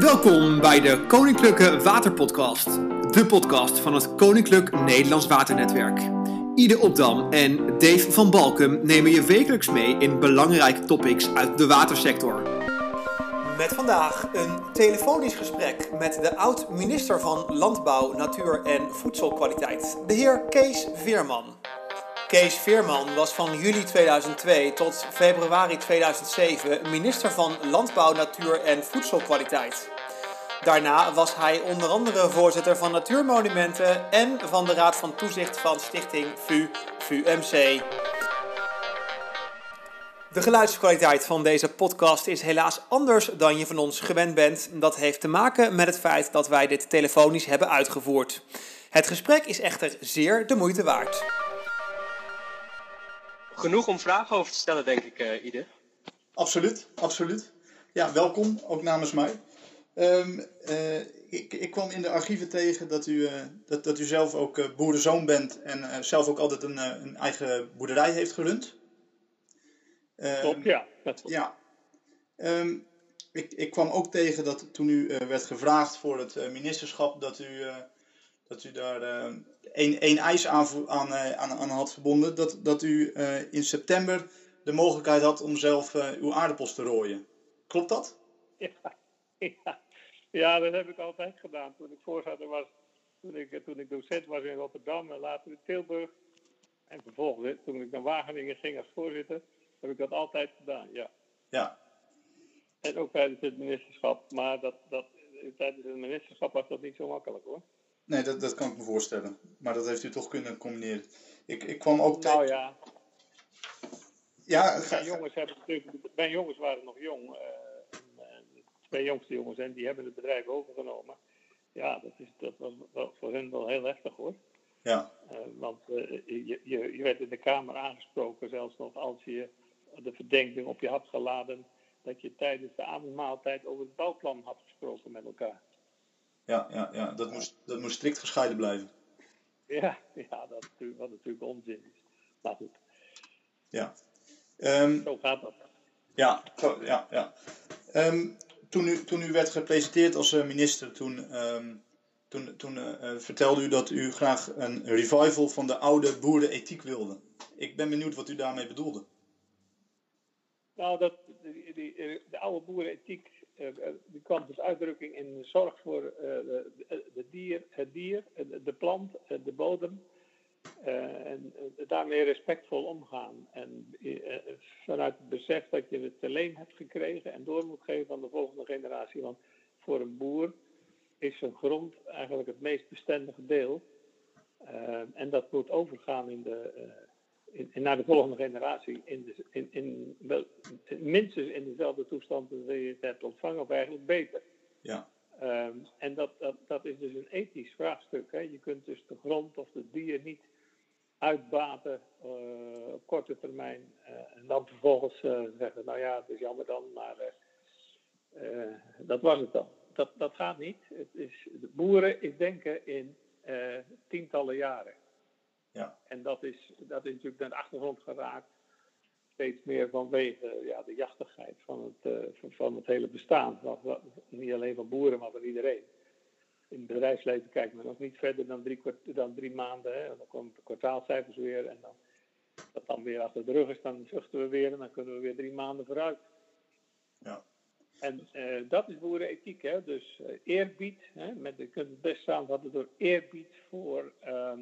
Welkom bij de Koninklijke Waterpodcast, de podcast van het Koninklijk Nederlands Waternetwerk. Ide Opdam en Dave van Balkum nemen je wekelijks mee in belangrijke topics uit de watersector. Met vandaag een telefonisch gesprek met de oud-minister van Landbouw, Natuur en Voedselkwaliteit, de heer Kees Veerman. Kees Veerman was van juli 2002 tot februari 2007 minister van Landbouw, Natuur en Voedselkwaliteit. Daarna was hij onder andere voorzitter van Natuurmonumenten en van de Raad van Toezicht van Stichting VU VUMC. De geluidskwaliteit van deze podcast is helaas anders dan je van ons gewend bent. Dat heeft te maken met het feit dat wij dit telefonisch hebben uitgevoerd. Het gesprek is echter zeer de moeite waard. Genoeg om vragen over te stellen, denk ik, uh, Ide. Absoluut, absoluut. Ja, welkom, ook namens mij. Um, uh, ik, ik, kwam in de archieven tegen dat u, uh, dat, dat u zelf ook uh, boerenzoon bent en zelf ook altijd een, een, eigen boerderij heeft gerund. Um, Klopt, ja. ja. Um, ik, ik kwam ook tegen dat toen u werd gevraagd voor het ministerschap, dat u, dat u daar één, één eis aan, aan, aan, aan had verbonden. Dat, dat u in september de mogelijkheid had om zelf uw aardappels te rooien. Klopt dat? Ja, ja. Ja, dat heb ik altijd gedaan. Toen ik voorzitter was, toen ik, toen ik docent was in Rotterdam en later in Tilburg. En vervolgens, toen ik naar Wageningen ging als voorzitter, heb ik dat altijd gedaan, ja. Ja. En ook tijdens het ministerschap. Maar dat, dat, tijdens het ministerschap was dat niet zo makkelijk hoor. Nee, dat, dat kan ik me voorstellen. Maar dat heeft u toch kunnen combineren. Ik, ik kwam ook... Nou ja. Ja, ga... mijn, jongens hebben mijn jongens waren nog jong. Uh, twee jongste jongens en die hebben het bedrijf overgenomen. Ja, dat, is, dat was wel, voor hen wel heel heftig hoor. Ja. Uh, want uh, je, je, je werd in de Kamer aangesproken, zelfs nog als je de verdenking op je had geladen dat je tijdens de avondmaaltijd over het bouwplan had gesproken met elkaar. Ja, ja, ja. Dat, moest, dat moest strikt gescheiden blijven. Ja, ja dat natuurlijk, wat natuurlijk onzin is. Maar goed. Ja. Um, zo gaat dat. Ja, zo, ja, ja. Um, toen u, toen u werd gepresenteerd als eh, minister, toen, um, toen, toen uh, vertelde u dat u graag een revival van de oude boerenethiek wilde. Ik ben benieuwd wat u daarmee bedoelde. Nou, dat, die, die, de oude boerenethiek uh, die kwam tot uitdrukking in zorg voor de, de, dier, het dier, de plant, de bodem. En daarmee respectvol omgaan. En vanuit het besef dat je het alleen hebt gekregen en door moet geven aan de volgende generatie. Want voor een boer is zijn grond eigenlijk het meest bestendige deel. en dat moet overgaan in de, in, in, naar de volgende generatie in, de, in, in, wel, minstens in dezelfde toestand als je het hebt ontvangen, of eigenlijk beter. Ja. Um, en dat, dat, dat is dus een ethisch vraagstuk. Hè. Je kunt dus de grond of het dier niet uitbaten uh, op korte termijn. Uh, en dan vervolgens uh, zeggen, nou ja, het is jammer dan, maar dat was het dan. Dat, dat gaat niet. Het is, de boeren is denken in tientallen jaren. Ja. En dat is, dat is natuurlijk naar de achtergrond geraakt. Steeds meer vanwege ja, de jachtigheid van het, van het hele bestaan. Niet alleen van boeren, maar van iedereen in het bedrijfsleven kijkt men nog niet verder dan drie, dan drie maanden. Hè. Dan komen de kwartaalcijfers weer en dan, dat dan weer achter de rug is, dan zuchten we weer en dan kunnen we weer drie maanden vooruit. Ja. En uh, dat is boerenethiek, hè? dus uh, eerbied, hè? Met, je kunt het best samenvatten door eerbied voor, uh,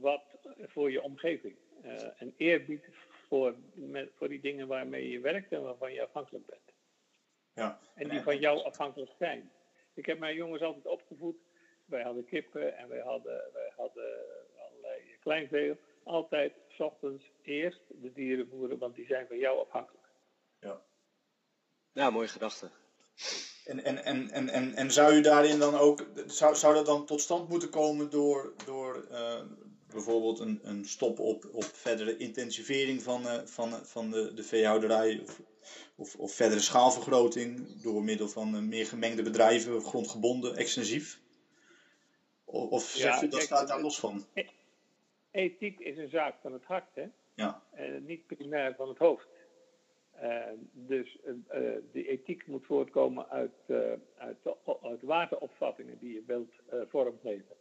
wat, voor je omgeving. Uh, en eerbied voor, met, voor die dingen waarmee je werkt en waarvan je afhankelijk bent. Ja. En die van jou afhankelijk zijn. Ik heb mijn jongens altijd opgevoed wij hadden kippen en wij hadden, wij hadden allerlei kleinvee. Altijd s ochtends eerst de dieren voeren, want die zijn van jou afhankelijk. Ja. Ja, mooie gedachte. En, en, en, en, en, en zou u daarin dan ook, zou, zou dat dan tot stand moeten komen door, door uh, bijvoorbeeld een, een stop op, op verdere intensivering van, uh, van, van de, de veehouderij of, of, of verdere schaalvergroting door middel van uh, meer gemengde bedrijven, grondgebonden, extensief? Of ja, u dat staat daar los van? E- ethiek is een zaak van het hart, hè? Ja. En niet primair van het hoofd. Uh, dus uh, de ethiek moet voortkomen uit, uh, uit de waardeopvattingen die je wilt vormgeven.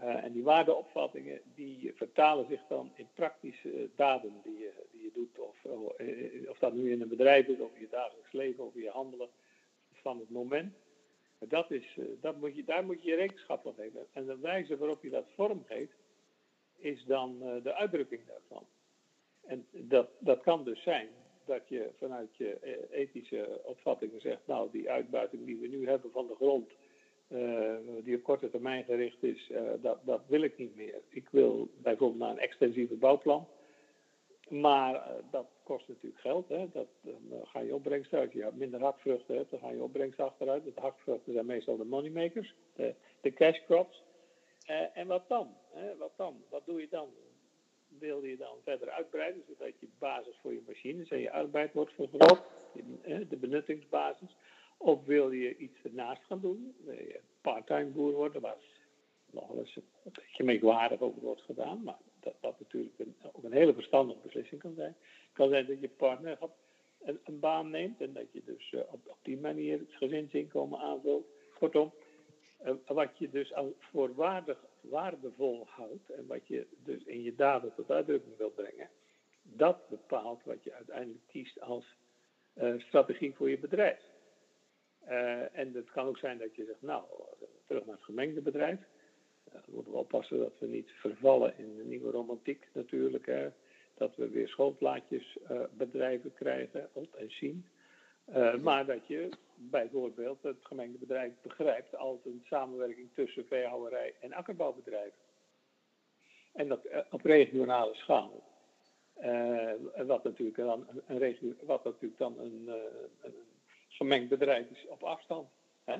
En die waardeopvattingen die vertalen zich dan in praktische daden die je, die je doet. Of, of dat nu in een bedrijf is, of in je dagelijks leven, of in je handelen van het moment. Dat is, dat moet je, daar moet je rekenschap van geven. En de wijze waarop je dat vormgeeft, is dan de uitdrukking daarvan. En dat, dat kan dus zijn dat je vanuit je eh, ethische opvattingen zegt, nou die uitbuiting die we nu hebben van de grond, uh, die op korte termijn gericht is, uh, dat, dat wil ik niet meer. Ik wil bijvoorbeeld naar een extensieve bouwplan. Maar uh, dat kost natuurlijk geld. Hè? Dat, dan ga je opbrengst uit. Je hebt minder hakvruchten hebt, dan ga je opbrengst achteruit. De hakvruchten zijn meestal de moneymakers, de, de cash crops. en wat dan? Hè? Wat dan? Wat doe je dan? wil je dan verder uitbreiden, zodat je basis voor je machines en je arbeid wordt vergroot, de benuttingsbasis. Of wil je iets ernaast gaan doen, wil parttime boer worden, waar nog wel eens een beetje merkwaardig over wordt gedaan, maar dat, dat natuurlijk een, ook een hele verstandige beslissing kan zijn. Het kan zijn dat je partner een, een baan neemt en dat je dus uh, op, die manier het gezinsinkomen aanvult. Kortom, uh, wat je dus als voorwaardig waardevol houdt en wat je dus in je daden tot uitdrukking wilt brengen, dat bepaalt wat je uiteindelijk kiest als uh, strategie voor je bedrijf. Uh, en het kan ook zijn dat je zegt, nou, terug naar het gemengde bedrijf. Uh, we moeten we oppassen dat we niet vervallen in de nieuwe romantiek natuurlijk. Hè. Dat we weer schoolplaatjesbedrijven krijgen op en zien. maar dat je bijvoorbeeld het gemengde bedrijf begrijpt als een samenwerking tussen veehouderij en akkerbouwbedrijven. En dat eh, op regionale schaal. Wat, natuurlijk dan een, regio, wat natuurlijk dan een, een, gemengd bedrijf is op afstand. Hè?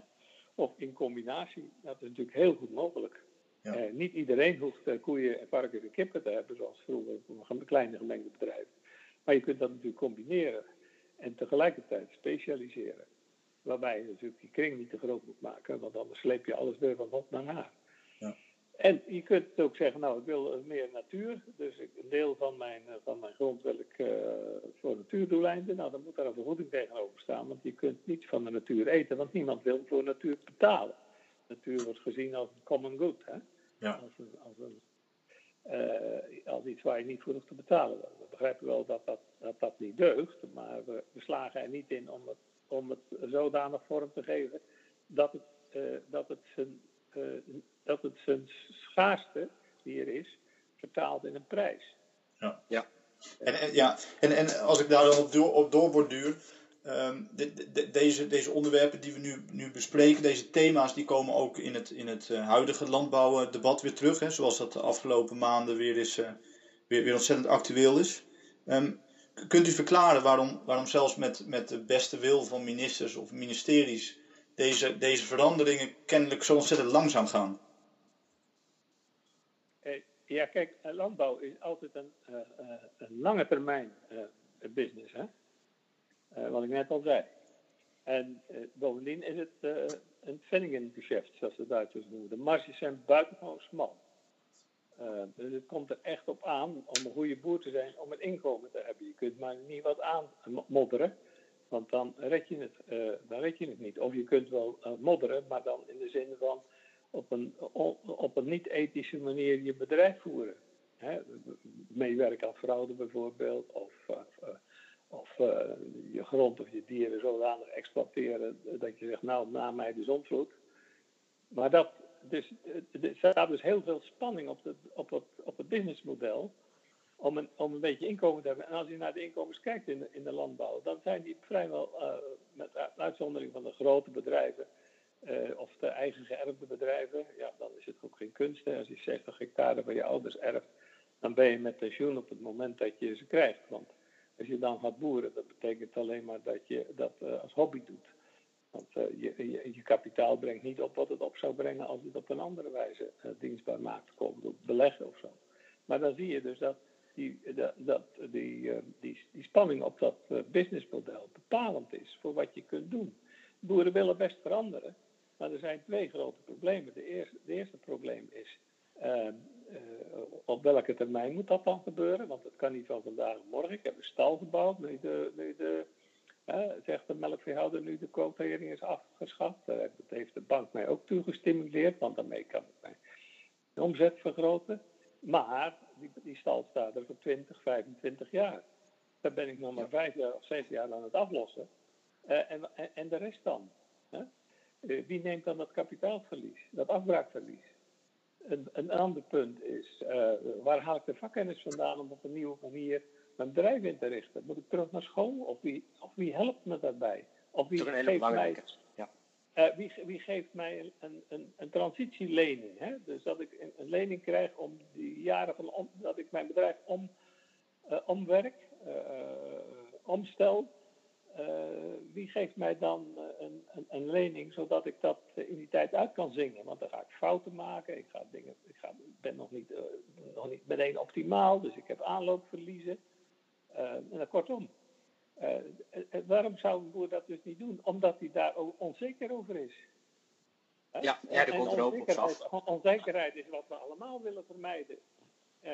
Of in combinatie. Dat is natuurlijk heel goed mogelijk. Ja. Uh, niet iedereen hoeft koeien, varkens en kippen te hebben, zoals vroeger een kleine gemengde bedrijf. Maar je kunt dat natuurlijk combineren en tegelijkertijd specialiseren. Waarbij je natuurlijk die kring niet te groot moet maken, want anders sleep je alles weer van op naar haar. En je kunt ook zeggen, nou, ik wil meer natuur. Dus een deel van mijn, eh, van mijn grond wil ik uh, voor natuurdoeleinden. Nou, dan moet daar een vergoeding tegenover staan. Want je kunt niet van de natuur eten, want niemand wil voor natuur betalen. Natuur wordt gezien als een common good. Hè? Ja. Als, een, als, een, uh, als iets waar je niet voor hoeft te betalen. We begrijpen wel dat dat, dat, dat niet deugt. Maar we, we slagen er niet in om het om het zodanig vorm te geven dat het, uh, dat het, zijn, dat het zijn schaarste die er is, vertaalt in een prijs. Ja, ja. En, en, ja. en, en als ik daar dan op, door, op doorborduur, um, de, de, deze, deze onderwerpen die we nu, nu bespreken, deze thema's, die komen ook in het, in het uh, huidige landbouwdebat weer terug. Hè, zoals dat de afgelopen maanden weer, is, weer, weer ontzettend actueel is. Um, Kunt u verklaren waarom, waarom zelfs met, met de beste wil van ministers of ministeries deze, deze veranderingen kennelijk zo ontzettend langzaam gaan? Eh, ja, kijk, landbouw is altijd een, uh, een lange termijn business, hè? wat ik net al zei. En bovendien is het een Pfennigengeschäft, zoals de Duitsers noemen. De marges zijn buitengewoon smal. Dus het komt er echt op aan om een goede boer te zijn, om een inkomen te hebben. Je kunt maar niet wat aanmodderen, want dan red je het, uh, dan red je het niet. Of je kunt wel uh, modderen, maar dan in de zin van op een, op een niet-ethische manier je bedrijf voeren. Hè? Meewerken aan fraude bijvoorbeeld, of, of je grond of je dieren zodanig exploiteren dat je zegt, nou, na mij de zonvloed. Maar dat, dus er staat dus heel veel spanning op, op, op het businessmodel om een, om een beetje inkomen te hebben. En als je naar de inkomens kijkt in de, in de landbouw, dan zijn die vrijwel, uh, met uitzondering van de grote bedrijven uh, of de eigen geërfde bedrijven, ja, dan is het ook geen kunst. Hè. Als je 60 hectare van je ouders erft, dan ben je met pensioen op het moment dat je ze krijgt. Want als je dan gaat boeren, dat betekent alleen maar dat je dat uh, als hobby doet. Want je, je, kapitaal brengt niet op wat het op zou brengen als het op een andere wijze dienstbaar maakt, door beleggen of zo. Maar dan zie je dus dat die, dat, dat die, uh, die, spanning op dat businessmodel bepalend is voor wat je kunt doen. Boeren willen best veranderen, maar er zijn twee grote problemen. De eerste, eerste probleem is ehm, op welke termijn moet dat dan gebeuren? Want het kan niet van vandaag morgen. Ik heb een stal gebouwd nu de, nu de zegt de melkveehouder nu de quotering is afgeschaft. dat heeft de bank mij ook toegestimuleerd, want daarmee kan ik mijn omzet vergroten. Maar die, die stal staat er voor 20, 25 jaar. Daar ben ik nog maar vijf jaar of zes jaar aan het aflossen. Uh, en, en, de rest dan? Hè? Uh, wie neemt dan dat kapitaalverlies, dat afbraakverlies? Een, een ander punt is, uh, waar haal ik de vakkennis vandaan om op een nieuwe manier mijn bedrijf in te richten? Moet ik terug naar school? Of wie, of wie helpt me daarbij? Of wie geeft mij, ja. wie, wie, geeft mij een, een, een transitielening? Hè? Dus dat ik een, lening krijg om die jaren van om, dat ik mijn bedrijf om, omwerk eh, omstel, eh, wie geeft mij dan eh, een, een, een, lening zodat ik dat in die tijd uit kan zingen? Want dan ga ik fouten maken, ik, ga dingen, ik ga, ben nog niet, nog niet meteen optimaal, dus ik heb aanloopverliezen. en kortom, waarom zou een boer dat dus niet doen? Omdat hij daar onzeker over is. Ja, ja, komt er ook op af. Onzekerheid is wat we allemaal willen vermijden. Uh,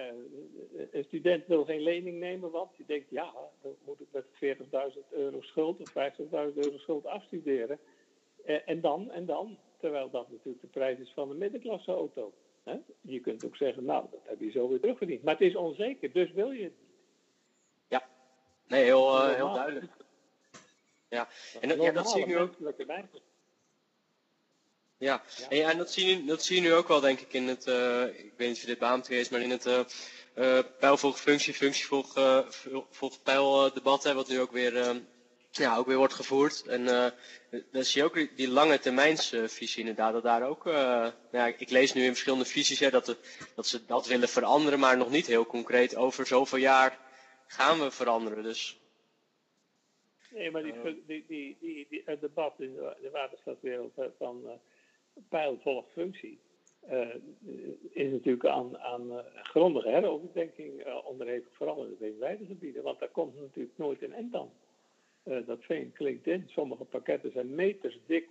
een student wil geen lening nemen, want die denkt, ja, dan moet ik met 40.000 euro schuld of 50.000 euro schuld afstuderen. Uh, en dan, en dan, terwijl dat natuurlijk de prijs is van een middenklasse auto. Hè? Je kunt ook zeggen, nou, dat heb je zo weer terugverdiend. Maar het is onzeker, dus wil je het nee, heel, uh, heel duidelijk. Ja, en dat, ja, dat zie je nu ook. Ja, en, ja, en dat, zie je, dat zie je nu ook wel, denk ik, in het, uh, ik weet niet of je dit beaamd is, maar in het uh, uh, pijlvolg functie, functievolg volg pijl debat, wat nu ook weer, ja, ook weer wordt gevoerd. En dan zie je ook die, lange termijnsvisie inderdaad, dat daar ook, nou ja, ik lees nu in verschillende visies hè, dat, dat ze dat willen veranderen, maar nog niet heel concreet over zoveel jaar gaan we veranderen. Dus Nee, maar die, die, die, die, het debat in de waterstadwereld van pijl volgt functie. Uh, is natuurlijk aan, aan uh, grondige heroverdenking uh, onderhevig, vooral in de veenweidegebieden. Want daar komt natuurlijk nooit een end aan. dat veen klinkt in. Sommige pakketten zijn meters dik.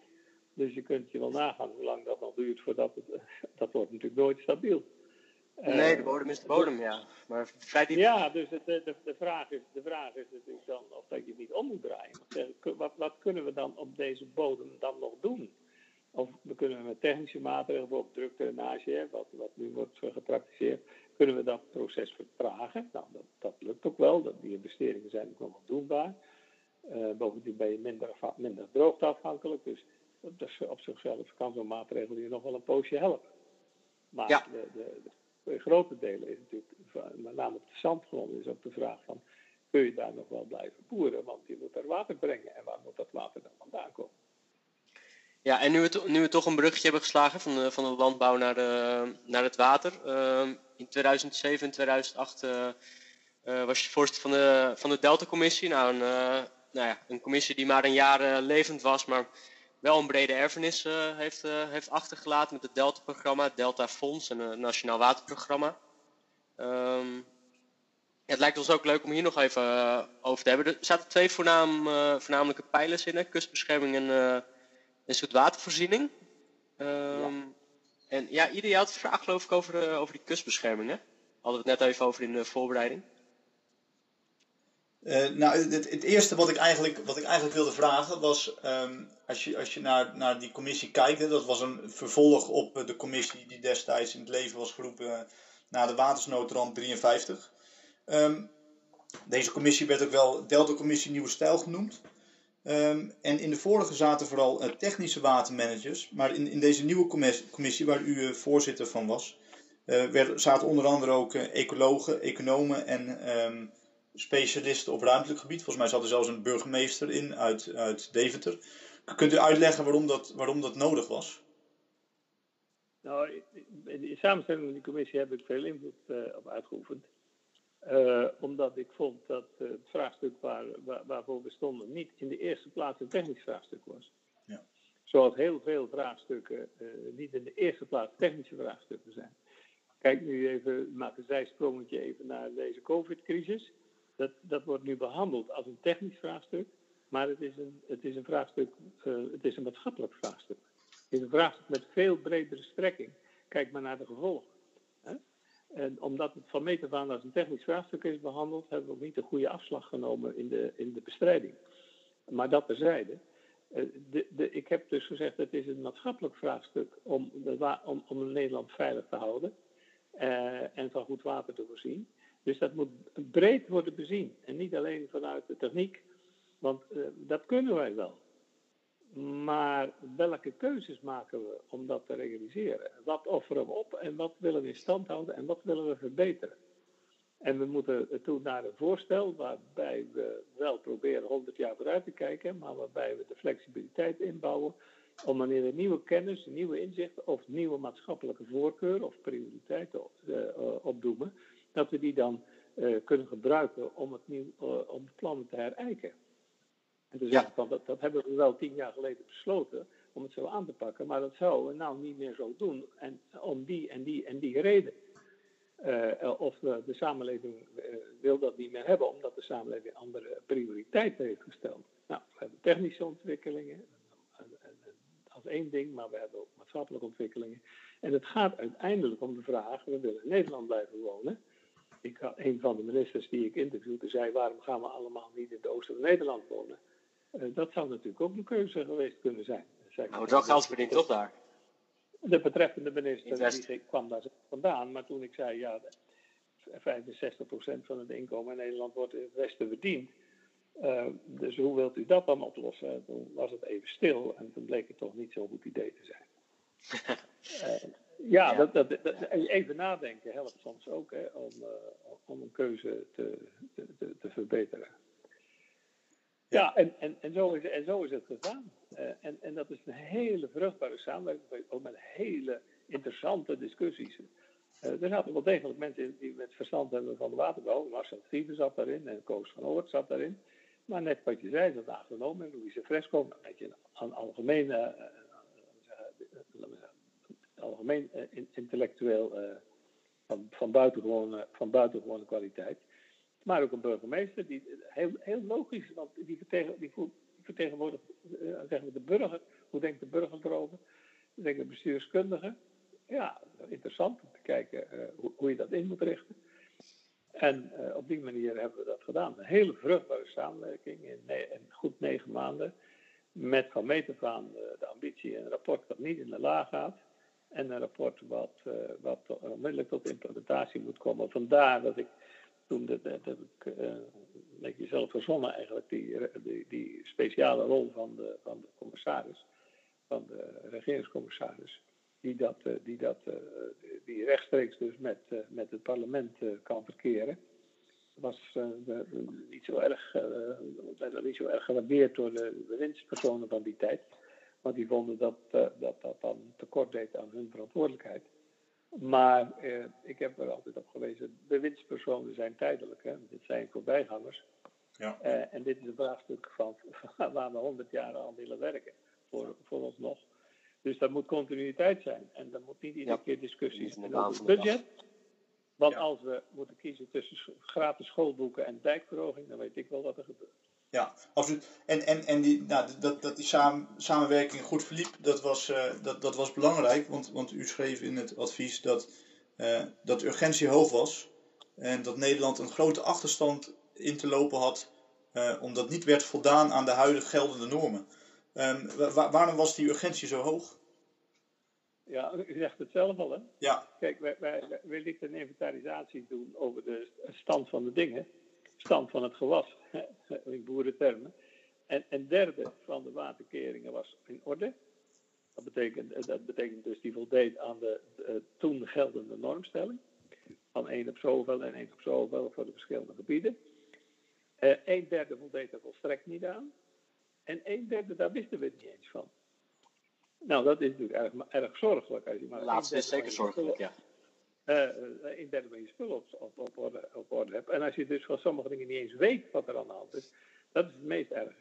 Dus je kunt je wel nagaan hoe lang dat nog duurt voordat het... dat wordt natuurlijk nooit stabiel. Nee, de bodem is de bodem, ja. Maar vrij diep. Ja, dus de, de, de, vraag is, de vraag is natuurlijk dan of dat je niet om moet draaien. Wat, wat kunnen we dan op deze bodem dan nog doen? Of we kunnen met technische maatregelen, bijvoorbeeld drukdrainage, wat, wat nu wordt gepraktiseerd, kunnen we dat proces vertragen. Nou, dat, dat lukt ook wel. Dat, die investeringen zijn ook nog wel doenbaar. Uh, bovendien ben je minder, minder droogteafhankelijk. Dus dat is op zichzelf kan zo'n maatregel je nog wel een poosje helpen. Maar ja. de, de, de, grote delen is natuurlijk, met name op de zandgronden, is ook de vraag van, kun je daar nog wel blijven boeren? Want je moet er water brengen. En waar moet dat water dan vandaan komen? Ja, en nu we, nu toch een bruggetje hebben geslagen van de, van de landbouw naar, de, naar het water. Uh, in 2007 en 2008 uh, uh, was je voorzitter van de, van de Delta-commissie. Nou, een, uh, nou ja, een commissie die maar een jaar levend was, maar wel een brede erfenis heeft, heeft achtergelaten met het Delta-programma, het Delta-fonds en het Nationaal Waterprogramma. Um, ja, het lijkt ons ook leuk om hier nog even over te hebben. Er zaten twee voornaam, voornamelijke pijlers in, hè? kustbescherming en een soort watervoorziening. Um, En ja, ieder had een vraag geloof ik over, over die kustbescherming. Hè? Hadden we het net even over in de voorbereiding. Uh, nou, het, het, eerste wat ik eigenlijk, wat ik eigenlijk wilde vragen was, um, als je, als je naar, naar die commissie kijkt, hè, dat was een vervolg op de commissie die destijds in het leven was geroepen uh, na de watersnoodramp 53. Um, deze commissie werd ook wel Delta Commissie Nieuwe Stijl genoemd. Um, en in de vorige zaten vooral technische watermanagers. Maar in, in deze nieuwe commissie, waar u voorzitter van was, werd, zaten onder andere ook ecologen, economen en specialisten op ruimtelijk gebied. Volgens mij zat er zelfs een burgemeester in uit, uit Deventer. Kunt u uitleggen waarom dat, waarom dat nodig was? Nou, in de samenstelling van die commissie heb ik veel invloed op uitgeoefend. Uh, omdat ik vond dat uh, het vraagstuk waar, waar, waarvoor we stonden niet in de eerste plaats een technisch vraagstuk was. Ja. Zoals heel veel vraagstukken niet in de eerste plaats technische vraagstukken zijn. Kijk nu even, maak een zijsprongetje even naar deze COVID-crisis. Dat, dat wordt nu behandeld als een technisch vraagstuk, maar het is een, het is een vraagstuk, het is een maatschappelijk vraagstuk. Het is een vraagstuk met veel bredere strekking. Kijk maar naar de gevolgen. En omdat het van meet af aan als een technisch vraagstuk is behandeld, hebben we ook niet de goede afslag genomen in de, in de bestrijding. Maar dat terzijde. Uh, de, de, ik heb dus gezegd, het is een maatschappelijk vraagstuk om, om, om Nederland veilig te houden uh, en van goed water te voorzien. Dus dat moet breed worden bezien en niet alleen vanuit de techniek, want uh, dat kunnen wij wel. Maar welke keuzes maken we om dat te realiseren? Wat offeren we op en wat willen we in stand houden en wat willen we verbeteren? En we moeten toe naar een voorstel waarbij we wel proberen 100 jaar vooruit te kijken, maar waarbij we de flexibiliteit inbouwen om wanneer er nieuwe kennis, nieuwe inzichten of nieuwe maatschappelijke voorkeuren of prioriteiten uh, opdoemen, dat we die dan uh, kunnen gebruiken om het, nieuw, uh, om het plan te herijken. En te zeggen van dat, dat hebben we wel tien jaar geleden besloten om het zo aan te pakken, maar dat zouden we nou niet meer zo doen en om die en die en die reden. Uh, of de, de samenleving wil dat niet meer hebben, omdat de samenleving andere prioriteiten heeft gesteld. Nou, we hebben technische ontwikkelingen als één ding, maar we hebben ook maatschappelijke ontwikkelingen. En het gaat uiteindelijk om de vraag: we willen in Nederland blijven wonen. Ik een van de ministers die ik interviewde zei: waarom gaan we allemaal niet in het oosten van Nederland wonen? Uh, dat zou natuurlijk ook een keuze geweest kunnen zijn. Nou, wel geld verdient toch daar? De betreffende minister die kwam daar vandaan, maar toen ik zei: ja, 65% van het inkomen in Nederland wordt in het Westen verdiend. Uh, dus hoe wilt u dat dan oplossen? Toen was het even stil en toen bleek het toch niet zo'n goed idee te zijn. uh, ja, ja. Dat, dat, dat, even nadenken helpt soms ook hè, om, uh, om een keuze te, te, te verbeteren. Ja, en, en, en, zo is, en zo is het gegaan. en, en dat is een hele vruchtbare samenwerking, ook met hele interessante discussies. er zaten wel degelijk mensen die met verstand hebben van de waterbouw. Marcel Grieven zat daarin en Koos van Oort zat daarin. Maar net wat je zei, dat agronoom en Louise Fresco, een beetje een algemeen, uh, algemeen uh, intellectueel uh, van, van, buitengewone, van buitengewone kwaliteit. Maar ook een burgemeester, die heel, heel logisch, want die, vertegen, die vertegenwoordigt zeggen we de burger. Hoe denkt de burger erover? Hoe denkt de bestuurskundige? Ja, interessant om te kijken hoe, hoe je dat in moet richten. En op die manier hebben we dat gedaan. Een hele vruchtbare samenwerking in, goed negen maanden. Met van meet af aan de ambitie een rapport dat niet in de laag gaat. En een rapport wat, uh, wat onmiddellijk tot implementatie moet komen. Vandaar dat ik toen, dat, dat heb ik een beetje zelf verzonnen eigenlijk, die, die, die, speciale rol van de, van de commissaris, van de regeringscommissaris die, dat, eh, die, dat, eh, die rechtstreeks dus met, eh, met het parlement kan verkeren. Was niet, zo erg, niet zo erg gewaardeerd door de bewindspersonen van die tijd. Want die vonden dat dat, dat dan tekort deed aan hun verantwoordelijkheid. Maar eh, ik heb er altijd op gewezen, bewindspersonen zijn tijdelijk. Hè? Dit zijn voorbijgangers. Ja. Uh, en dit is een vraagstuk van, van waar we honderd jaar aan willen werken. Voor, voor ons nog. Dus dat moet continuïteit zijn. En dan moet niet iedere ja. keer discussies zijn over het budget. Want ja. als we moeten kiezen tussen gratis schoolboeken en dijkverhoging, dan weet ik wel wat er gebeurt. Ja, absoluut. En, en, en die, nou, dat, dat die samen, samenwerking goed verliep, dat was, uh, dat, dat was belangrijk. Want, want u schreef in het advies dat, uh, dat de urgentie hoog was. En dat Nederland een grote achterstand in te lopen had, uh, omdat niet werd voldaan aan de huidige geldende normen. Um, wa waarom was die urgentie zo hoog? Ja, u zegt het zelf al, hè? Ja. Kijk, wij, wij, wij lieten een inventarisatie doen over de stand van de dingen. Stand van het gewas, in boerentermen. En een derde van de waterkeringen was in orde. Dat betekent, dat betekent dus die voldeed aan de, de toen geldende normstelling. Van één op zoveel en één op zoveel voor de verschillende gebieden. Uh, een derde voldeed er volstrekt niet aan. En een derde, daar wisten we het niet eens van. Nou, dat is natuurlijk erg, erg zorgelijk. Als je maar laatste is zeker zorgelijk, ja. Uh, een derde van je spullen op, op, op, orde, op hebt. En als je dus van sommige dingen niet eens weet wat er aan de hand is, dat is het meest erg.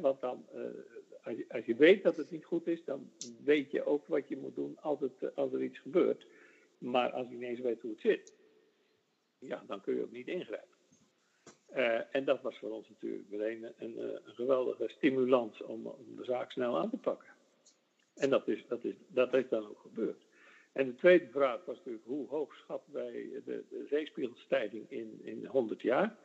Want dan, uh, als, je, weet dat het niet goed is, dan weet je ook wat je moet doen als, het, als er iets gebeurt. Maar als je niet eens weet hoe het zit, ja, dan kun je ook niet ingrijpen. En dat was voor ons natuurlijk meteen een, een, een geweldige stimulans om, om, de zaak snel aan te pakken. En dat is, dat, is, dat is dan ook gebeurd. En de tweede vraag was natuurlijk hoe hoog schatten wij de, de zeespiegelstijging in, in 100 jaar?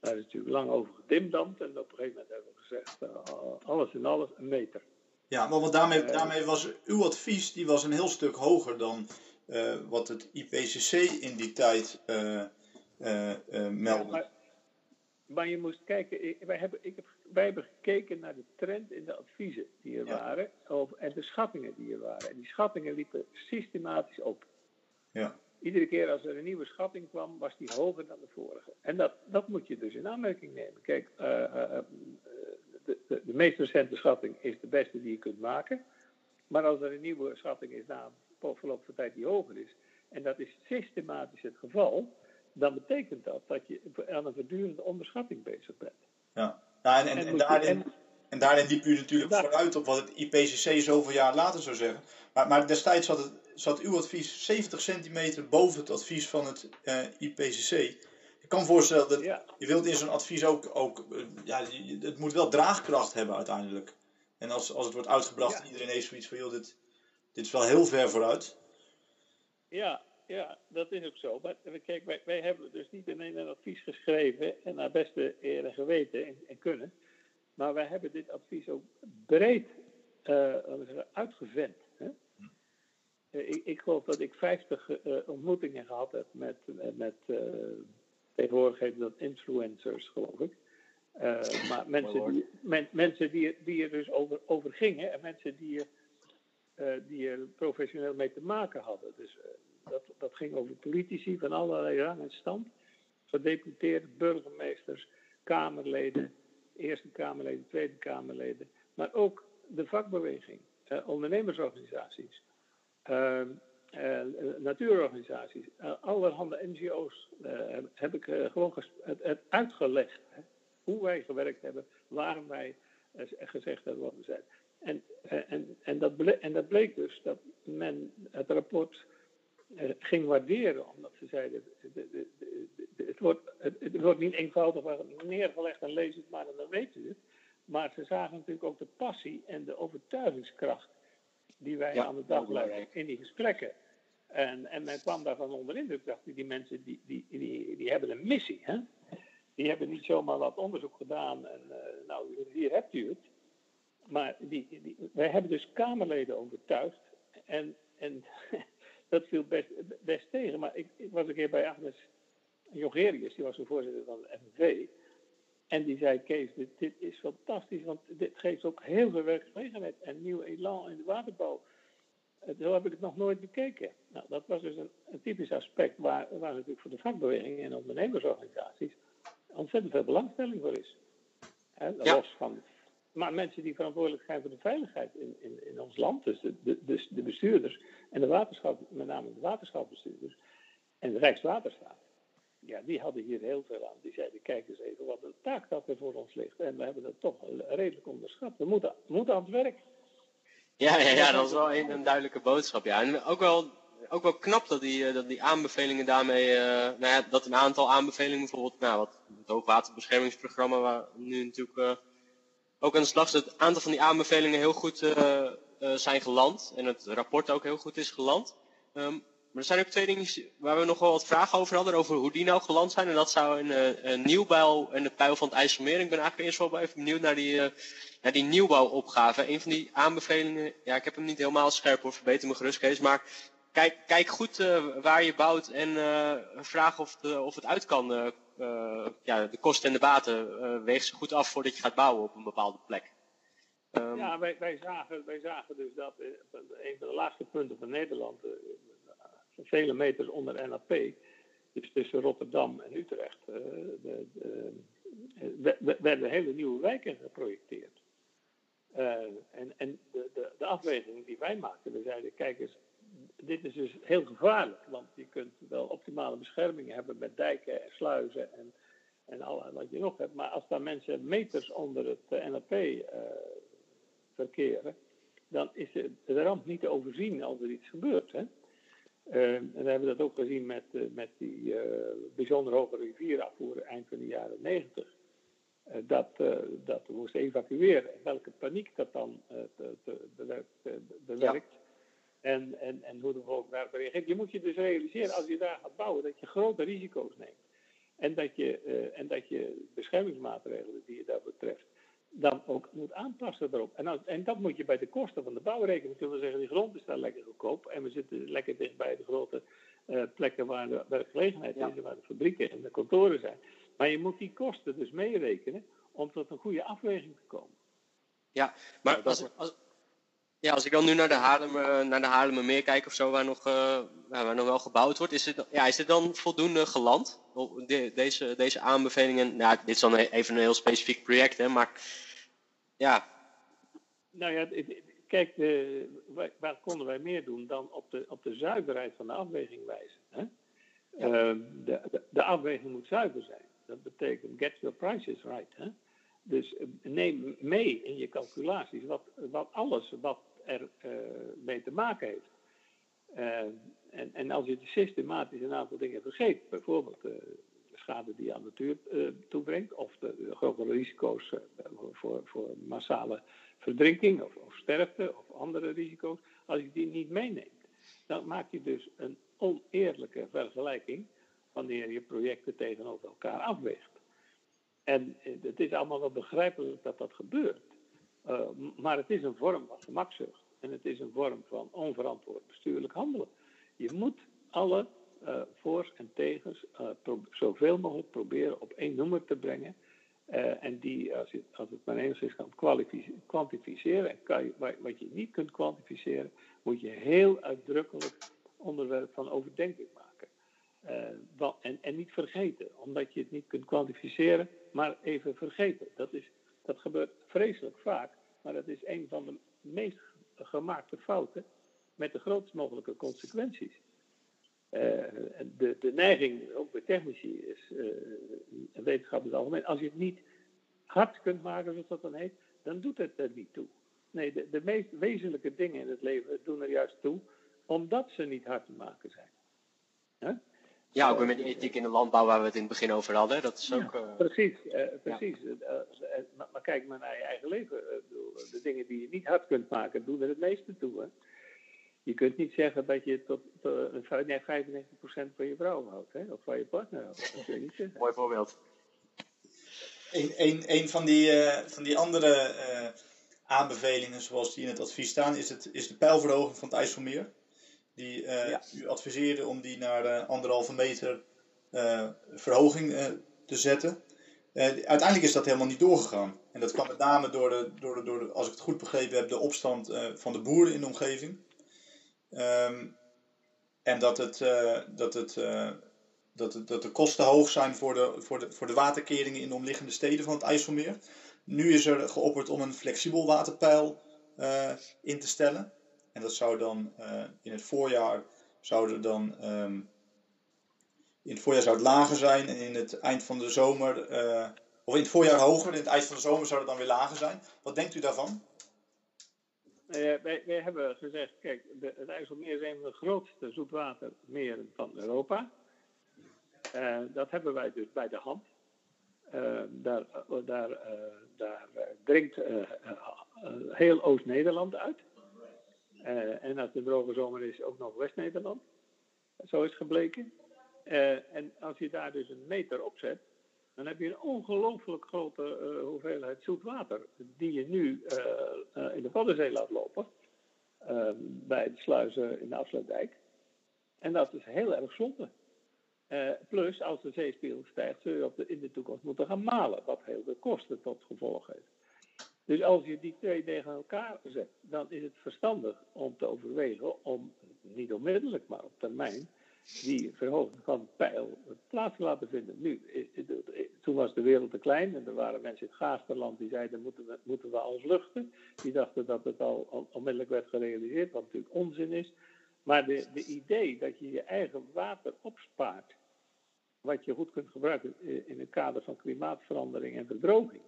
Daar is natuurlijk lang over gedimdamd en op een gegeven moment hebben we gezegd, uh, alles in alles een meter. Ja, maar want daarmee, daarmee was uw advies die was een heel stuk hoger dan uh, wat het IPCC in die tijd uh, meldde. maar, maar, je moest kijken, wij, hebben, ik heb, wij hebben gekeken naar de trend in de adviezen die er waren de schattingen die er waren. En die schattingen liepen systematisch op. Ja. Iedere keer als er een nieuwe schatting kwam, was die hoger dan de vorige. En dat, dat moet je dus in aanmerking nemen. Kijk, uh, de, de, de, meest recente schatting is de beste die je kunt maken. Maar als er een nieuwe schatting is na een verloop van tijd die hoger is, en dat is systematisch het geval, dan betekent dat dat je aan een voortdurende onderschatting bezig bent. Ja, ja en, en, en, daarin, en daarin liep u natuurlijk vooruit op wat het IPCC zoveel jaar later zou zeggen. Maar, maar destijds zat, het, zat uw advies 70 centimeter boven het advies van het uh, IPCC. Ik kan me voorstellen dat je wilt in zo'n advies ook, ook uh, ja, het moet wel draagkracht hebben uiteindelijk. En als, als het wordt uitgebracht, iedereen heeft zoiets van, joh, dit, dit is wel heel ver vooruit. Ja, ja, dat is ook zo. Maar kijk, wij, wij hebben dus niet alleen een advies geschreven en naar beste eer en geweten en, en kunnen. Maar wij hebben dit advies ook breed uh, uitgevent. Hè? Uh, ik, ik, geloof dat ik 50 uh, ontmoetingen gehad heb met, met tegenwoordig heet dat influencers, geloof ik. maar mensen, die, men, mensen die, die er dus over, over gingen en mensen die, die er professioneel mee te maken hadden. Dus dat, dat ging over politici van allerlei rang en stand. Gedeputeerde burgemeesters, Kamerleden, Eerste Kamerleden, Tweede Kamerleden. Maar ook de vakbeweging, eh, ondernemersorganisaties, uh, uh, natuurorganisaties, uh, allerhande NGO's heb, heb, ik gewoon het, het, uitgelegd. Hè, hoe wij gewerkt hebben, waarom wij gezegd hebben wat we zijn. En, en, en, dat bleek, en dat bleek dus dat men het rapport ging waarderen, omdat ze zeiden: de, de, de, het, wordt, het, het, wordt niet eenvoudig neergelegd en lees het maar en dan weet u het. Maar ze zagen natuurlijk ook de passie en de overtuigingskracht die wij aan de dag leggen in die gesprekken. En, en men kwam daarvan onder indruk, dacht ik, die mensen die, die, die, die hebben een missie. Hè? Die hebben niet zomaar wat onderzoek gedaan en uh, nou, hier hebt u het. Maar die, die, wij hebben dus Kamerleden overtuigd. En, en dat viel best, best tegen. Maar ik, ik, was een keer bij Agnes Jongerius, die was de voorzitter van de FNV. En die zei, Kees, dit, dit, is fantastisch, want dit geeft ook heel veel werkgelegenheid en nieuw elan in de waterbouw. Eh, zo heb ik het nog nooit bekeken. Nou, dat was dus een, een typisch aspect waar, waar natuurlijk voor de vakbeweging en ondernemersorganisaties ontzettend veel belangstelling voor is. He, ja. Los van, maar mensen die verantwoordelijk zijn voor de veiligheid in, in, in ons land, dus de, de, de bestuurders en de waterschap, met name de waterschapbestuurders en de Rijkswaterstaat ja, die hadden hier heel veel aan. Die zeiden, kijk eens even wat een taak dat er voor ons ligt. En we hebben dat toch redelijk onderschat. We moeten, moeten aan het werk. Ja, ja, ja dat is wel een, een, duidelijke boodschap. Ja. En ook wel, ook wel knap dat die, eh, dat die aanbevelingen daarmee, uh, nou ja, dat een aantal aanbevelingen, bijvoorbeeld nou, wat, het hoogwaterbeschermingsprogramma, waar nu natuurlijk uh, ook aan de slag is, dat het aantal van die aanbevelingen heel goed zijn geland. En het rapport ook heel goed is geland. Um, er zijn ook twee dingen waar we nog wel wat vragen over hadden, over hoe die nou geland zijn. En dat zou een, eh, een nieuwbouw en de pijl van het IJsselmeer. Ik ben eigenlijk eerst wel even benieuwd naar die, uh, naar die nieuwbouwopgave. Een van die aanbevelingen, ja, ik heb hem niet helemaal scherp hoor, verbeter me gerust Kees. Maar kijk, kijk goed uh, waar je bouwt en vraag of, de, of het uit kan. ja, de kosten en de baten weeg ze goed af voordat je gaat bouwen op een bepaalde plek. Um, ja, wij, wij, zagen, wij zagen dus dat een van de laagste punten van Nederland vele meters onder NAP, dus tussen Rotterdam en Utrecht, de, de, werden hele nieuwe wijken geprojecteerd. Uh, en en de, afweging die wij maakten, we zeiden, kijk eens, dit is dus heel gevaarlijk, want je kunt wel optimale bescherming hebben met dijken en sluizen en, en al wat je nog hebt, maar als daar mensen meters onder het NAP verkeren, dan is de ramp niet te overzien als er iets gebeurt. Hè? Uh, en we hebben dat ook gezien met, uh, met die uh, bijzonder hoge rivierafvoer eind van de jaren 90. dat, dat we moesten evacueren. En welke paniek dat dan bewerkt. Ja. En, en, en hoe de volk daarop reageert. Je moet je dus realiseren als je daar gaat bouwen dat je grote risico's neemt. En dat je, uh, en dat je beschermingsmaatregelen die je daarvoor treft, dan ook moet aanpassen daarop. En, en dat moet je bij de kosten van de bouw rekenen. We kunnen zeggen, die grond is daar lekker goedkoop en we zitten lekker dichtbij de grote uh, plekken waar de werkgelegenheid ja. is, waar de fabrieken en de kantoren zijn. Maar je moet die kosten dus meerekenen om tot een goede afweging te komen. Ja, maar nou, als, als, ja, als ik dan nu naar de, Haarlem, naar de Haarlemmermeer kijk of zo, waar nog, uh, waar nog wel gebouwd wordt, is het, ja, is het dan voldoende geland? De, deze, deze aanbevelingen, nou, dit is dan even een heel specifiek project, hè, maar ja. Nou ja, kijk, de, waar, konden wij meer doen dan op de, op de zuiverheid van de afweging wijzen? Hè? Ja. Uh, de, de, de, afweging moet zuiver zijn. Dat betekent get your prices right. Hè? Dus neem mee in je calculaties wat, wat alles wat er uh, mee te maken heeft. Uh, en, en als je systematisch een aantal dingen vergeet, bijvoorbeeld de schade die je aan de natuur toebrengt, of de, de grote risico's voor, voor massale verdrinking of, of, sterfte of andere risico's, als je die niet meeneemt, dan maak je dus een oneerlijke vergelijking wanneer je projecten tegenover elkaar afweegt. En het is allemaal wel begrijpelijk dat dat gebeurt. Uh, maar het is een vorm van gemakzucht. En het is een vorm van onverantwoord bestuurlijk handelen. Je moet alle uh, voor's en tegens zoveel mogelijk proberen op één nummer te brengen. en die, als, je, als het maar enigszins kan kwantificeren, en kan je, wat je niet kunt kwantificeren, moet je heel uitdrukkelijk onderwerp van overdenking maken. En, en niet vergeten, omdat je het niet kunt kwantificeren, maar even vergeten. Dat, is, dat gebeurt vreselijk vaak, maar dat is een van de meest gemaakte fouten met de grootst mogelijke consequenties. Uh, de, de neiging, ook bij technici, is, uh, wetenschap is algemeen, als je het niet hard kunt maken, zoals dat dan heet, dan doet het er niet toe. Nee, de, de meest wezenlijke dingen in het leven doen er juist toe, omdat ze niet hard te maken zijn. Huh? Ja, ook met die ethiek in de landbouw waar we het in het begin over hadden. Dat is ook, uh... Precies, uh, precies. Ja. Uh, maar, maar, kijk maar naar je eigen leven. de dingen die je niet hard kunt maken, doen er het meeste toe. Hè? Je kunt niet zeggen dat je tot, tot nee, 95% van je vrouw houdt, hè? of van je partner houdt. Dat kun je niet zeggen. Mooi voorbeeld. Een, een, een van, die, van die andere aanbevelingen, zoals die in het advies staan, is, het, is de pijlverhoging van het IJsselmeer die uh, ja. u adviseerde om die naar uh, anderhalve meter uh, verhoging te zetten. uiteindelijk is dat helemaal niet doorgegaan. En dat kwam met name door de, door de, door de als ik het goed begrepen heb, de opstand van de boeren in de omgeving. Um, en dat, het, dat, het, dat, het, dat de kosten hoog zijn voor de, voor, de, voor de waterkeringen in de omliggende steden van het IJsselmeer. Nu is er geopperd om een flexibel waterpeil in te stellen. En dat zou dan uh, in het voorjaar zouden dan um, in het voorjaar zou het lager zijn en in het eind van de zomer, uh, of in het voorjaar hoger, in het eind van de zomer zou het dan weer lager zijn. Wat denkt u daarvan? Uh, wij, hebben gezegd, kijk, de, het IJsselmeer is een van de grootste zoetwatermeren van Europa. dat hebben wij dus bij de hand. daar daar, daar drinkt heel Oost-Nederland uit. Uh, en als de droge zomer is, ook nog West-Nederland. Zo is gebleken. Uh, en als je daar dus een meter op zet, dan heb je een ongelooflijk grote uh, hoeveelheid zoet water. Die je nu in de Waddenzee laat lopen. bij de sluizen in de Afsluitdijk. En dat is heel erg zonde. plus, als de zeespiegel stijgt, zul je op de, in de toekomst moeten gaan malen. Wat heel veel kosten tot gevolg heeft. Dus als je die twee tegen elkaar zet, dan is het verstandig om te overwegen om, niet onmiddellijk, maar op termijn, die verhoging van pijl plaats te laten vinden. Nu, toen was de wereld te klein en er waren mensen in het Gaasterland die zeiden, moeten we, moeten we alles luchten. Die dachten dat het al onmiddellijk werd gerealiseerd, wat natuurlijk onzin is. Maar de, de idee dat je je eigen water opspaart, wat je goed kunt gebruiken in het kader van klimaatverandering en verdroging,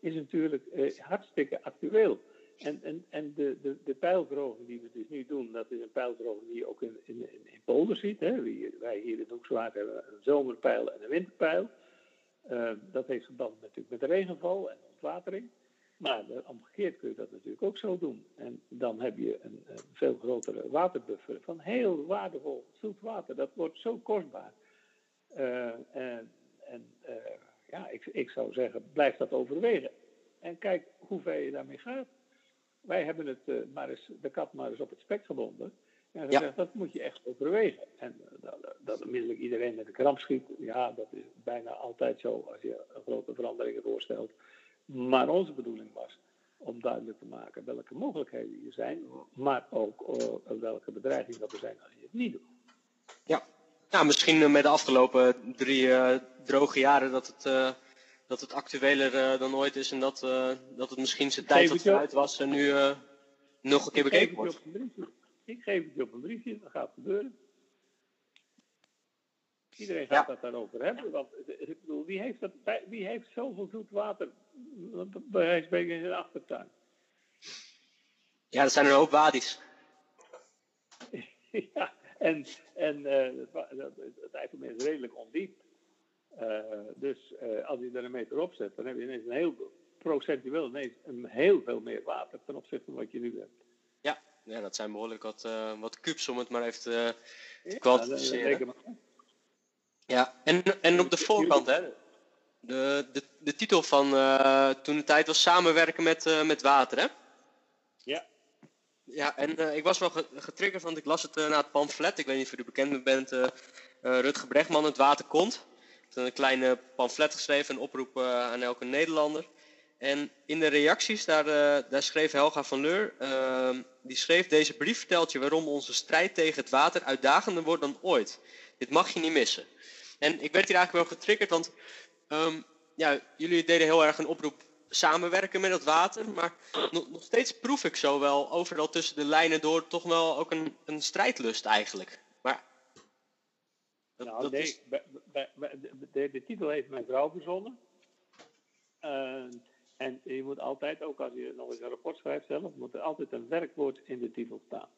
is natuurlijk eh, hartstikke actueel. En, en, en de, de, de pijlverhoging die we dus nu doen, dat is een pijlverhoging die je ook in, in, in Polder ziet. Hè. Wij hier in Hoekswaard hebben een zomerpijl en een winterpijl. Uh, dat heeft verband natuurlijk met de regenval en ontwatering. Maar omgekeerd kun je dat natuurlijk ook zo doen. En dan heb je een, een veel grotere waterbuffer van heel waardevol zoet water. Dat wordt zo kostbaar. Uh, en en ja, ik, ik zou zeggen, blijf dat overwegen. En kijk hoe ver je daarmee gaat. Wij hebben het, maar eens, de kat maar eens op het spek gebonden. En gezegd, ja. dat moet je echt overwegen. En dat, dat onmiddellijk iedereen met de kramp schiet, ja, dat is bijna altijd zo als je een grote veranderingen voorstelt. Maar onze bedoeling was om duidelijk te maken welke mogelijkheden er zijn, maar ook uh, welke bedreigingen er zijn als je het niet doet. Ja, nou, misschien met de afgelopen drie uh, droge jaren dat het, dat het actueler dan ooit is en dat, dat het misschien zijn tijd wat vooruit was en nu nog een keer bekeken wordt. Ik geef het je op een briefje, dat gaat gebeuren. Iedereen gaat ja. het daarover hebben. Want ik bedoel, wie heeft, dat, wie heeft zoveel zoet water bij in zijn achtertuin? Ja, dat zijn er ook wadis. ja, en, en uh, IJsselmeer is redelijk ondiep. Uh, dus uh, als je er een meter op zet, dan heb je ineens een heel procentueel ineens een heel veel meer water ten opzichte van wat je nu hebt. Ja, ja dat zijn behoorlijk wat, wat kubes om het maar even te, kwantificeren. Ja, en, en op de voorkant, hè? De, de, de titel van uh, toen de tijd was samenwerken met, uh, met water, hè? Ja. Ja, en uh, ik was wel getriggerd, want ik las het na het pamflet. Ik weet niet of u bekend bent. Rutger Brechtman, Het Water Komt. Een kleine pamflet geschreven, een oproep aan elke Nederlander. En in de reacties, daar, daar schreef Helga van Leur, ehm, die schreef... Deze brief vertelt je waarom onze strijd tegen het water uitdagender wordt dan ooit. Dit mag je niet missen. En ik werd hier eigenlijk wel getriggerd, want um, ja, jullie deden heel erg een oproep samenwerken met het water. Maar nog, nog, steeds proef ik zo wel overal tussen de lijnen door toch wel ook een, een strijdlust eigenlijk. Maar, dat, nou, dat nee, is... de, de, titel heeft mijn vrouw verzonnen. Uh, en je moet altijd, ook als je nog eens een rapport schrijft zelf, moet er altijd een werkwoord in de titel staan.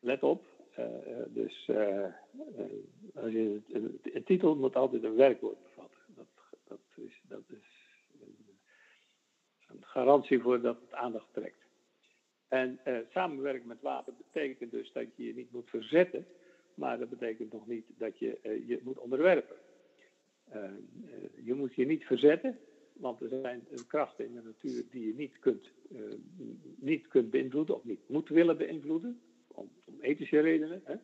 Let op, uh, dus uh, als je, het, titel moet altijd een werkwoord bevatten. Dat, dat is, dat is een, een garantie voor dat het aandacht trekt. En samenwerken met water betekent dus dat je je niet moet verzetten, maar dat betekent nog niet dat je je moet onderwerpen. je moet je niet verzetten, want er zijn krachten in de natuur die je niet kunt, niet kunt beïnvloeden of niet moet willen beïnvloeden om, om ethische redenen. Hè.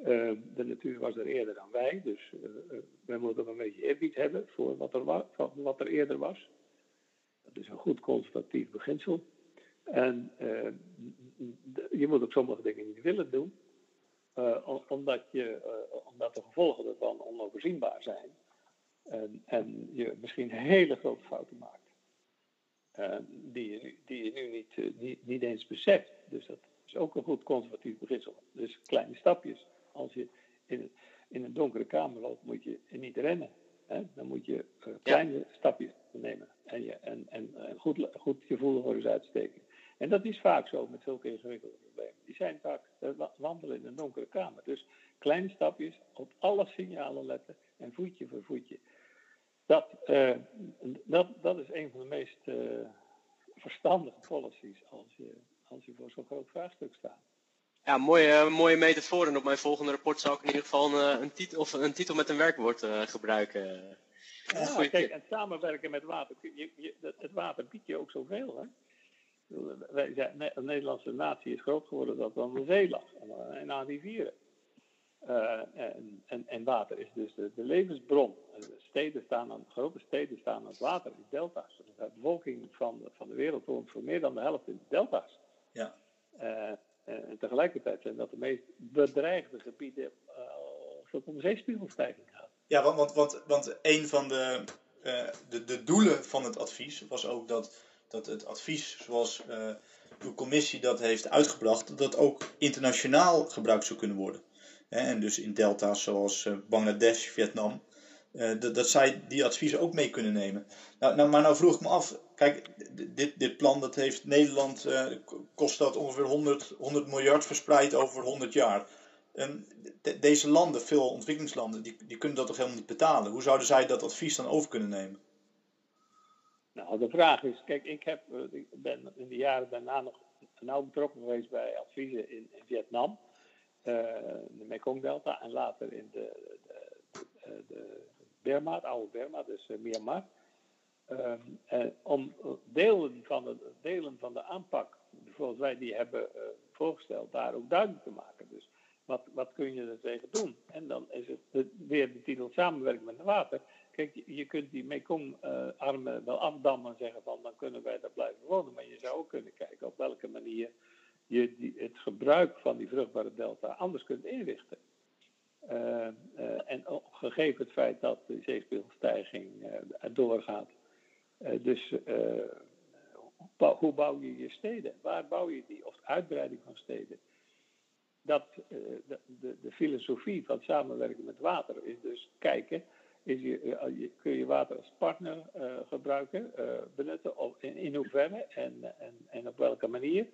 Uh, de natuur was er eerder dan wij, dus uh, wij moeten een beetje eerbied hebben voor wat er, wa wat er eerder was. Dat is een goed conservatief beginsel. En je moet ook sommige dingen niet willen doen, omdat, je, omdat de gevolgen ervan onoverzienbaar zijn. En, en je misschien hele grote fouten maakt. die, je, die je nu niet, niet, niet eens beseft. Dus dat, is ook een goed conservatief beginsel. Dus kleine stapjes. Als je in, in een donkere kamer loopt, moet je niet rennen. Hè? Dan moet je uh, kleine ja. stapjes nemen. En, je, en, en, en goed, goed je voelen eens uitsteken. En dat is vaak zo met zulke ingewikkelde problemen. Die zijn vaak uh, wandelen in een donkere kamer. Dus kleine stapjes, op alle signalen letten en voetje voor voetje. Dat, uh, dat, dat is een van de meest verstandige policies als je als je voor zo'n groot vraagstuk staat. Ja, mooie, mooie metafoor. En op mijn volgende rapport zou ik in ieder geval een, eh, een, titel, of een titel met een werkwoord uh, gebruiken. Ja, kijk, en samenwerken met water. Je, je, het water biedt je ook zoveel. Hè? Wij zijn, de Nederlandse natie is groot geworden dat dan de zee lag en aan rivieren. Uh, en, en, en, water is dus de, de levensbron. Steden staan aan, grote steden staan aan het water in delta's. De bevolking van, van de wereld woont voor meer dan de helft in de delta's. Ja. Uh, en tegelijkertijd zijn dat de meest bedreigde gebieden als het om de zeespiegelstijging gaat. Ja, want, want, want, want een van de, uh, de, de doelen van het advies was ook dat, dat het advies zoals uh, uw commissie dat heeft uitgebracht, dat ook internationaal gebruikt zou kunnen worden. en dus in delta's zoals Bangladesh, Vietnam, dat, dat zij die adviezen ook mee kunnen nemen. Nou, nou, maar nou vroeg ik me af, kijk, dit, dit plan dat heeft Nederland, kost dat ongeveer 100, 100 miljard verspreid over 100 jaar. En de, deze landen, veel ontwikkelingslanden, die, die kunnen dat toch helemaal niet betalen. Hoe zouden zij dat advies dan over kunnen nemen? Nou, de vraag is, kijk, ik, heb, eh, ik ben in de jaren daarna nog nauw betrokken geweest bij adviezen in, Vietnam, uh, de Mekong Delta en later in de, de, de, de Burma, oude Burma, dus Myanmar. Ehm, om delen van, de, delen van de aanpak, zoals wij die hebben voorgesteld, daar ook duidelijk te maken. Dus wat, wat kun je er tegen doen? En dan is het weer de titel samenwerking met het water. Je, kunt die Mekong-armen wel afdammen en zeggen van dan kunnen wij daar blijven wonen. Maar je zou ook kunnen kijken op welke manier je die, het gebruik van die vruchtbare delta anders kunt inrichten. Uh, en gegeven het feit dat de zeespiegelstijging uh, doorgaat. dus hoe bouw je je steden? Waar bouw je die? Of uitbreiding van steden? Dat, de, de, de, filosofie van samenwerken met water is dus kijken, is je, kun je water als partner gebruiken, benutten, of in, in hoeverre en, en, en op welke manier.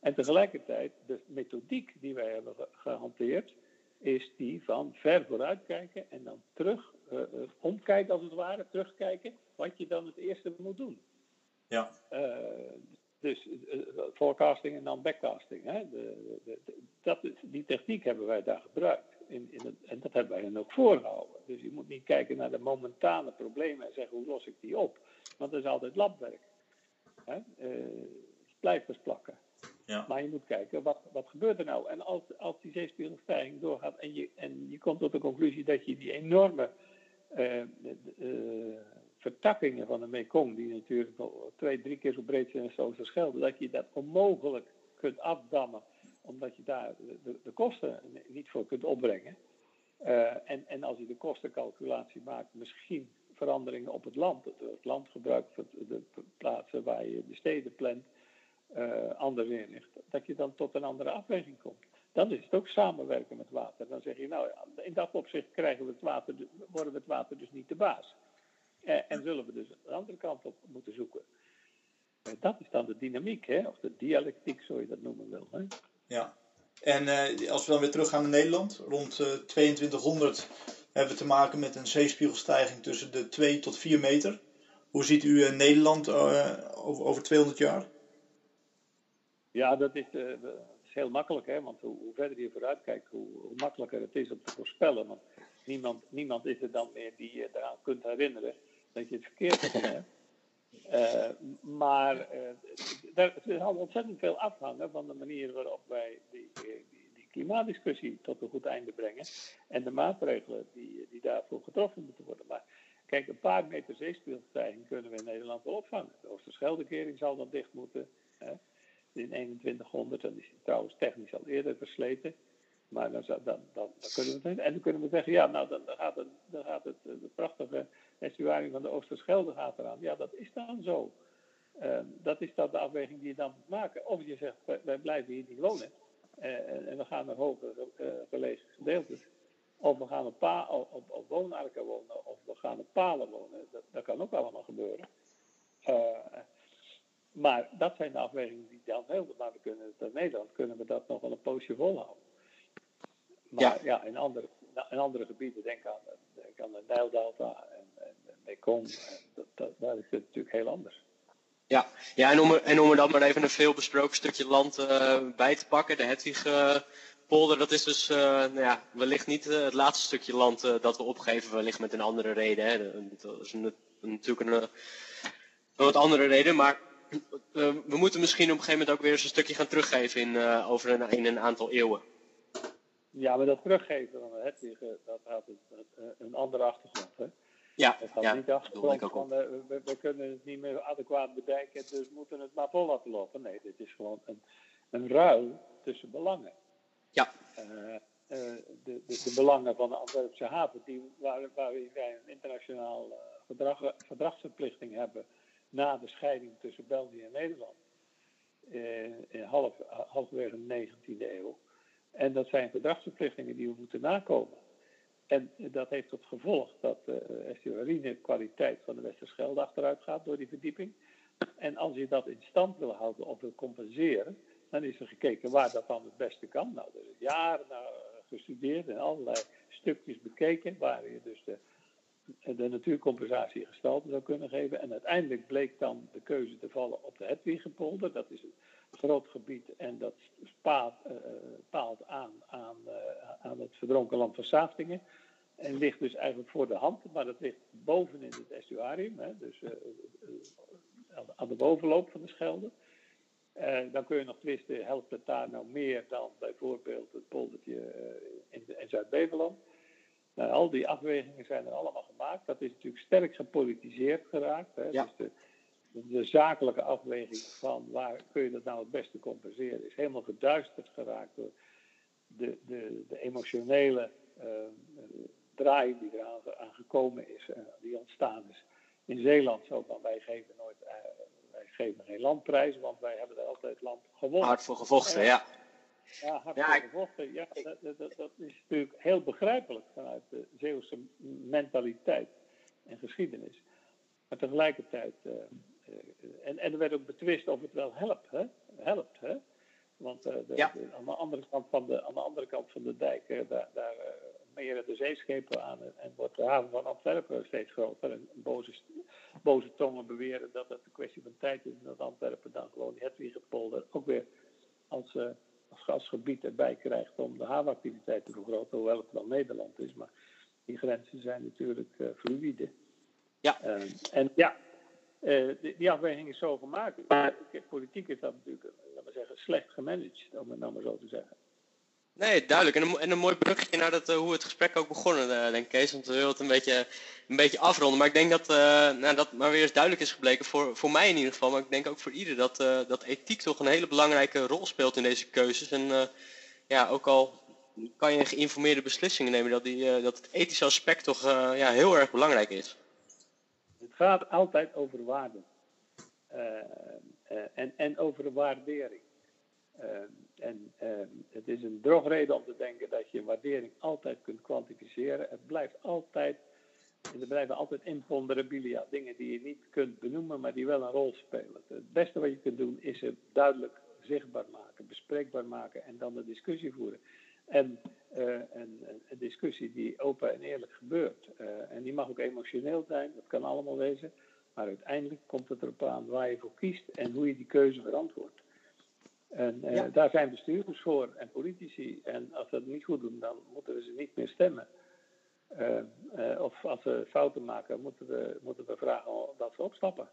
En tegelijkertijd, de methodiek die wij hebben gehanteerd, is die van ver vooruitkijken en dan terug, uh, omkijken als het ware, terugkijken wat je dan het eerste moet doen. Ja. Dus forecasting en dan backcasting. Hè? De, de, de, dat, die techniek hebben wij daar gebruikt. In, in het, en dat hebben wij dan ook voorgehouden. Dus je moet niet kijken naar de momentane problemen en zeggen hoe los ik die op. Want dat is altijd labwerk. Hè? blijvers plakken. Ja. Maar je moet kijken, wat, wat gebeurt er nou? En als, als die zeespiegelstijging doorgaat en je, en je komt tot de conclusie dat je die enorme uh, uh, vertakkingen van de Mekong, die natuurlijk twee, drie keer zo breed zijn als de Schelde, dat je dat onmogelijk kunt afdammen, omdat je daar de, de kosten niet voor kunt opbrengen. Uh, en, en als je de kostencalculatie maakt, misschien veranderingen op het land, het landgebruik, de plaatsen waar je de steden plant, uh, anders inricht, dat je dan tot een andere afweging komt. Dan is het ook samenwerken met water. Dan zeg je, nou, in dat opzicht krijgen we het water, worden we het water dus niet de baas. Uh, en zullen we dus de andere kant op moeten zoeken. Dat is dan de dynamiek, hè? of de dialectiek, zo je dat noemen wil. Hè? Ja, en als we dan weer teruggaan naar Nederland, rond 2200 hebben we te maken met een zeespiegelstijging tussen de 2 tot 4 meter. Hoe ziet u Nederland over, over 200 jaar? Ja, dat is, uh, is, heel makkelijk, hè? want hoe, hoe, verder je vooruit kijkt, hoe, hoe, makkelijker het is om te voorspellen. Want niemand, niemand is er dan meer die je eraan kunt herinneren dat je het verkeerd hebt. Uh, maar uh, er zal ontzettend veel afhangen van de manier waarop wij die, die, die, klimaatdiscussie tot een goed einde brengen en de maatregelen die, die daarvoor getroffen moeten worden. Maar kijk, een paar meter zeespiegelstijging kunnen we in Nederland wel opvangen. De Oosterscheldekering zal dan dicht moeten. Hè? in 2100. Dan is hij trouwens technisch al eerder versleten. Maar dan, kunnen we het, en dan kunnen we zeggen, ja, nou, dan, gaat, het, dan gaat het, de prachtige estuaring van de Oosterschelde gaat eraan. Ja, dat is dan zo. Uh, dat is dan de afweging die je dan moet maken. Of je zegt, wij, blijven hier niet wonen. Uh, en we gaan naar hoger uh, gelegen gedeeltes. Of we gaan op, pa, op, op woonarken wonen. Of we gaan op palen wonen. Dat, dat kan ook allemaal gebeuren. Maar dat zijn de afwegingen die dan helpen. Maar we kunnen het in Nederland kunnen we dat nog wel een poosje volhouden. Maar ja, ja in, andere, in andere gebieden, denk aan, denk aan de Nijldelta en, en de Mekong, dat, dat, daar is het natuurlijk heel anders. Ja, ja en, om er, en om er dan maar even een veelbesproken stukje land uh, bij te pakken, de Hedwig-polder, dat is dus uh, nou ja, wellicht niet het laatste stukje land dat we opgeven, wellicht met een andere reden. Hè. Dat is een, natuurlijk een, een wat andere reden, maar we moeten misschien op een gegeven moment ook weer eens een stukje gaan teruggeven in, over een, in een aantal eeuwen. Ja, maar dat teruggeven van dat had een, een andere achtergrond. Hè? Ja, het had ja, niet de achtergrond van we, we, kunnen het niet meer adequaat bedijken, dus moeten het maar vol laten lopen. Nee, dit is gewoon een, een ruil tussen belangen. Ja. Uh, de, de, de, belangen van de Antwerpse haven, die, waar, waar wij een internationaal verdrag, verdragsverplichting hebben na de scheiding tussen België en Nederland. Eh, in half, halverwege de 19e eeuw. En dat zijn verdragsverplichtingen die we moeten nakomen. En dat heeft tot gevolg dat de kwaliteit van de Westerschelde achteruit gaat door die verdieping. En als je dat in stand wil houden of wil compenseren, dan is er gekeken waar dat dan het beste kan. Nou, er is jaren naar gestudeerd en allerlei stukjes bekeken waar je dus de de natuurcompensatie gestalte zou kunnen geven. En uiteindelijk bleek dan de keuze te vallen op de Hedwigepolder. Dat is een groot gebied en dat spaalt, uh, paalt aan, aan, uh, aan het verdronken land van Saftingen. En ligt dus eigenlijk voor de hand, maar dat ligt bovenin het estuarium, hè, dus uh, aan de bovenloop van de Schelde. Dan kun je nog twisten, helpt het daar nou meer dan bijvoorbeeld het poldertje in, in Zuid-Beveland? Nou, al die afwegingen zijn er allemaal gemaakt. Dat is natuurlijk sterk gepolitiseerd geraakt. Hè. Ja. Dus de, de zakelijke afweging van waar kun je dat nou het beste compenseren, is helemaal verduisterd geraakt door de, de, de emotionele uh, draai die eraan aan gekomen is, uh, die ontstaan is. In Zeeland zo van wij geven nooit, uh, wij geven geen landprijs, want wij hebben er altijd land gewonnen. Hard voor gevochten, ja. Ja, hard ja, voor gevochten. Ja, dat, dat, dat, is natuurlijk heel begrijpelijk vanuit de Zeeuwse mentaliteit en geschiedenis. Maar tegelijkertijd eh, en, en er werd ook betwist of het wel helpt. Hè? helpt hè? Want uh, de, ja. de, aan, de andere kant van de, aan de andere kant van de dijk, uh, daar, daar uh, meren de zeeschepen aan en wordt de haven van Antwerpen steeds groter. En boze, boze tongen beweren dat het een kwestie van tijd is en dat Antwerpen dan gewoon die Hedwigepolder ook weer als, als gasgebied erbij krijgt om de havenactiviteit te vergroten, hoewel het wel Nederland is. Maar die grenzen zijn natuurlijk fluïde. Ja. en ja, uh, die, afweging is zo gemaakt. Maar politiek is dat natuurlijk, laten we zeggen, slecht gemanaged, om het nou maar zo te zeggen. Nee, duidelijk. En een, en een mooi brugje naar dat, uh, hoe het gesprek ook begonnen, uh, denk ik, Kees. Want we willen het een beetje, een beetje afronden. Maar ik denk dat, nou, dat maar weer eens duidelijk is gebleken, voor, voor mij in ieder geval, maar ik denk ook voor ieder, dat, dat ethiek toch een hele belangrijke rol speelt in deze keuzes. En ja, ook al kan je geïnformeerde beslissingen nemen, dat, die, dat het ethische aspect toch ja, heel erg belangrijk is. Gaat altijd over waarde. Uh, uh, en, en over waardering. Uh, en het is een drogreden om te denken dat je waardering altijd kunt kwantificeren. Het blijft altijd, er blijven altijd imponderabilia, dingen die je niet kunt benoemen, maar die wel een rol spelen. Het beste wat je kunt doen is het duidelijk zichtbaar maken, bespreekbaar maken en dan de discussie voeren. En een, een, discussie die open en eerlijk gebeurt. Uh, en die mag ook emotioneel zijn, dat kan allemaal wezen. Maar uiteindelijk komt het erop aan waar je voor kiest en hoe je die keuze verantwoordt. En uh, ja. daar zijn bestuurders voor en politici. En als ze het niet goed doen, dan moeten we ze niet meer stemmen. of als ze fouten maken, moeten we, moeten we vragen dat ze opstappen.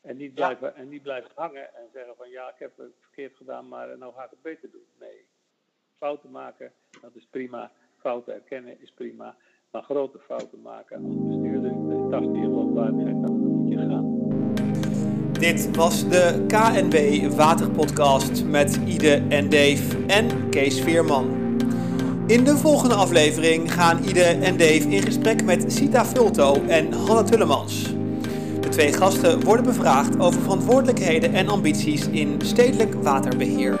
En niet, blijven, ja. en niet blijven hangen en zeggen van ja, ik heb het verkeerd gedaan, maar nou ga ik het beter doen. Nee, fouten maken, dat is prima. Fouten erkennen is prima. Maar grote fouten maken als bestuurder, de tas die geloofwaardigheid, dan moet je gaan. Dit was de KNW Waterpodcast met Ide en Dave en Kees Veerman. In de volgende aflevering gaan Ide en Dave in gesprek met Sita Vulto en Hanna Tullemans. De twee gasten worden bevraagd over verantwoordelijkheden en ambities in stedelijk waterbeheer.